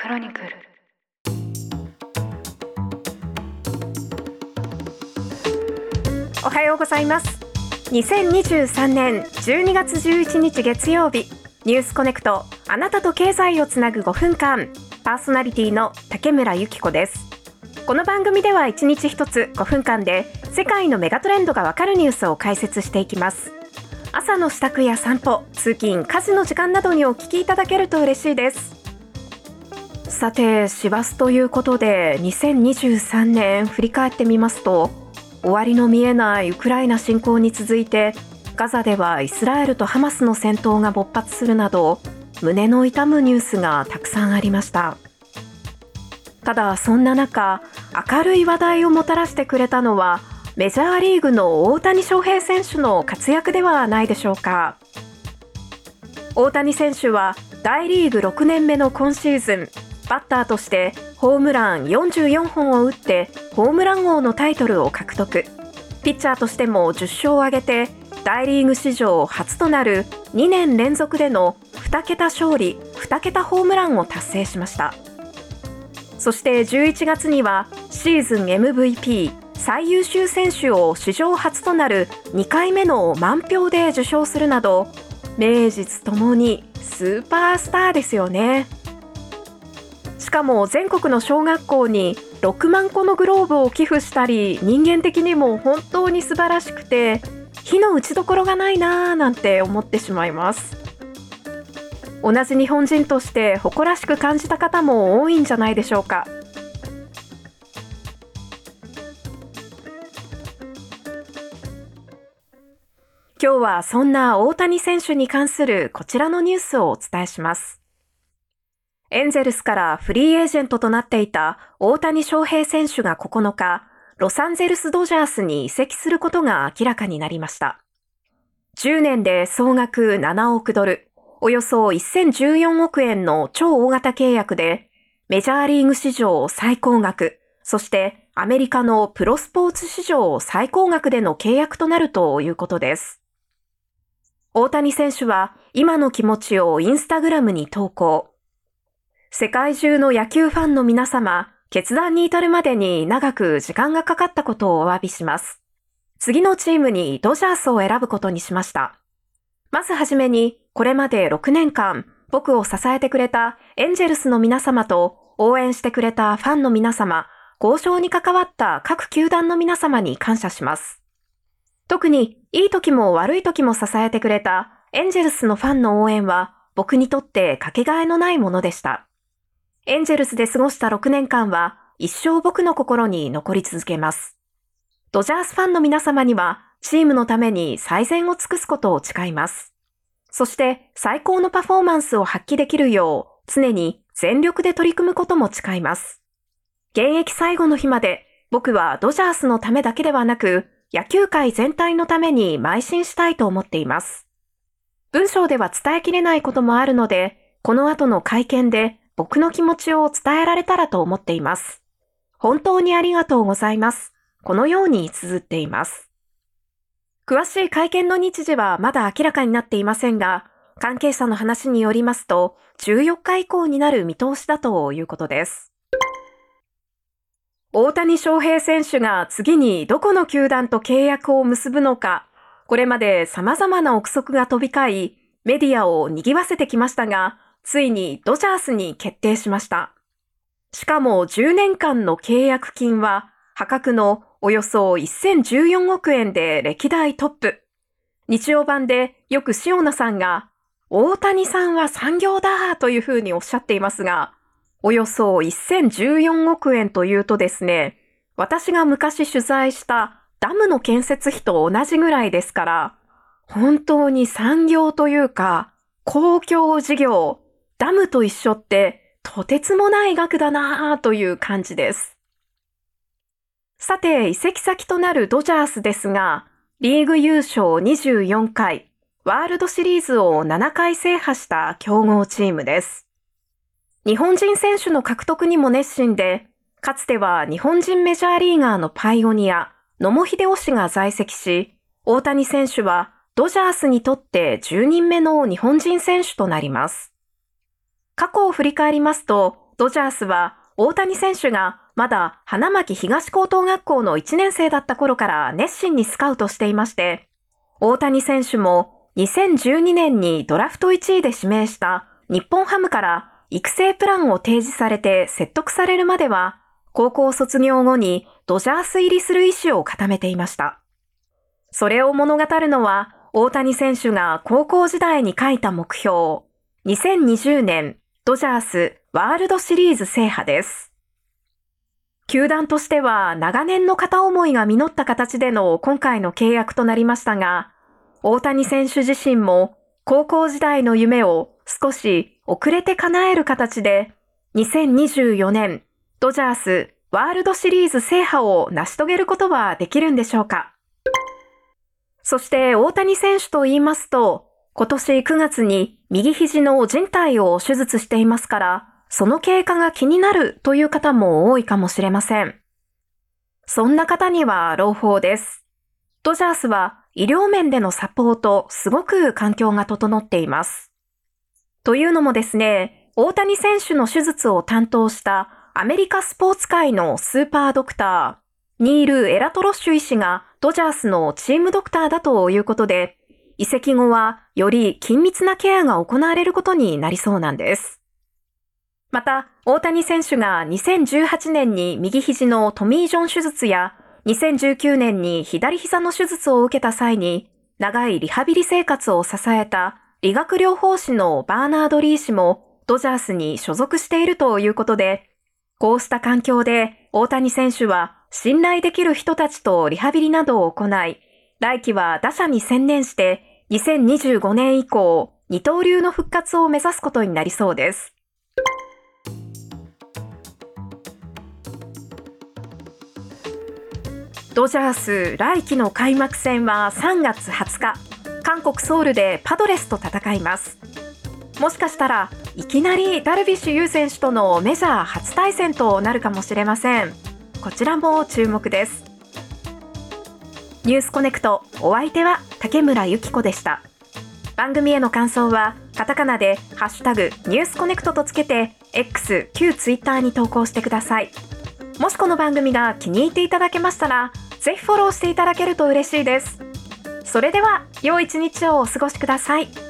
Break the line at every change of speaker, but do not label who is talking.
クロニクル。
おはようございます。2023年12月11日月曜日ニュースコネクトあなたと経済をつなぐ5分間パーソナリティの竹村由紀子です。この番組では1日1つ5分間で世界のメガトレンドがわかるニュースを解説していきます。朝の支度や散歩通勤家事の時間などにお聞きいただけると嬉しいです。さて師走ということで2023年振り返ってみますと終わりの見えないウクライナ侵攻に続いてガザではイスラエルとハマスの戦闘が勃発するなど胸の痛むニュースがたくさんありました。ただそんな中明るい話題をもたらしてくれたのはメジャーリーグの大谷翔平選手の活躍ではないでしょうか。大谷選手は大リーグ6年目の今シーズンバッターとしてホームラン44本を打ってホームラン王のタイトルを獲得。ピッチャーとしても10勝を挙げて大リーグ史上初となる2年連続での2桁勝利2桁ホームランを達成しました。そして11月にはシーズン MVP 最優秀選手を史上初となる2回目の満票で受賞するなど名実ともにスーパースターですよね。しかも全国の小学校に6万個のグローブを寄付したり人間的にも本当に素晴らしくて火の打ちどころがないなぁなんて思ってしまいます。同じ日本人として誇らしく感じた方も多いんじゃないでしょうか。今日はそんな大谷選手に関するこちらのニュースをお伝えします。エンゼルスからフリーエージェントとなっていた大谷翔平選手が9日ロサンゼルスドジャースに移籍することが明らかになりました10年で総額7億ドルおよそ1014億円の超大型契約で、メジャーリーグ史上最高額、そしてアメリカのプロスポーツ史上最高額での契約となるということです。大谷選手は今の気持ちをインスタグラムに投稿。世界中の野球ファンの皆様、決断に至るまでに長く時間がかかったことをお詫びします。次のチームにドジャースを選ぶことにしました。まずはじめに、これまで6年間、僕を支えてくれたエンジェルスの皆様と応援してくれたファンの皆様、交渉に関わった各球団の皆様に感謝します。特に、いい時も悪い時も支えてくれたエンジェルスのファンの応援は、僕にとってかけがえのないものでした。エンジェルスで過ごした6年間は、一生僕の心に残り続けます。ドジャースファンの皆様には、チームのために最善を尽くすことを誓います。そして最高のパフォーマンスを発揮できるよう常に全力で取り組むことも誓います。現役最後の日まで僕はドジャースのためだけではなく野球界全体のために邁進したいと思っています。文章では伝えきれないこともあるので、この後の会見で僕の気持ちを伝えられたらと思っています。本当にありがとうございます。このように綴っています。詳しい会見の日時はまだ明らかになっていませんが、関係者の話によりますと、14日以降になる見通しだということです。大谷翔平選手が次にどこの球団と契約を結ぶのか、これまで様々な憶測が飛び交い、メディアを賑わせてきましたが、ついにドジャースに決定しました。しかも10年間の契約金は破格のおよそ1014億円で歴代トップ。日曜版でよく塩野さんが、大谷さんは産業だというふうにおっしゃっていますが、およそ1014億円というとですね、私が昔取材したダムの建設費と同じぐらいですから、本当に産業というか、公共事業、ダムと一緒ってとてつもない額だなぁという感じです。さて、移籍先となるドジャースですが、リーグ優勝24回、ワールドシリーズを7回制覇した強豪チームです。日本人選手の獲得にも熱心で、かつては日本人メジャーリーガーのパイオニア、野茂秀夫氏が在籍し、大谷選手はドジャースにとって10人目の日本人選手となります。過去を振り返りますと、ドジャースは大谷選手がまだ花巻東高等学校の1年生だった頃から熱心にスカウトしていまして、大谷選手も2012年にドラフト1位で指名した日本ハムから育成プランを提示されて説得されるまでは、高校卒業後にドジャース入りする意思を固めていました。それを物語るのは、大谷選手が高校時代に書いた目標、2020年ドジャースワールドシリーズ制覇です。球団としては長年の片思いが実った形での今回の契約となりましたが、大谷選手自身も高校時代の夢を少し遅れて叶える形で、2024年ドジャースワールドシリーズ制覇を成し遂げることはできるんでしょうかそして大谷選手と言いますと、今年9月に右肘の靭帯を手術していますから、その経過が気になるという方も多いかもしれません。そんな方には朗報です。ドジャースは医療面でのサポート、すごく環境が整っています。というのもですね、大谷選手の手術を担当したアメリカスポーツ界のスーパードクター、ニール・エラトロッシュ医師がドジャースのチームドクターだということで、移籍後はより緊密なケアが行われることになりそうなんです。また、大谷選手が2018年に右肘のトミー・ジョン手術や2019年に左膝の手術を受けた際に長いリハビリ生活を支えた理学療法士のバーナード・リー氏もドジャースに所属しているということで、こうした環境で大谷選手は信頼できる人たちとリハビリなどを行い、来季は打者に専念して2025年以降、二刀流の復活を目指すことになりそうです。ドジャース来季の開幕戦は3月20日、韓国ソウルでパドレスと戦います。もしかしたらいきなりダルビッシュ有選手とのメジャー初対戦となるかもしれません。こちらも注目です。ニュースコネクトお相手は竹村由紀子でした。番組への感想はカタカナでハッシュタグニュースコネクトとつけて X 旧 Twitter に投稿してください。もしこの番組が気に入っていただけましたらぜひフォローしていただけると嬉しいです。それでは良い一日をお過ごしください。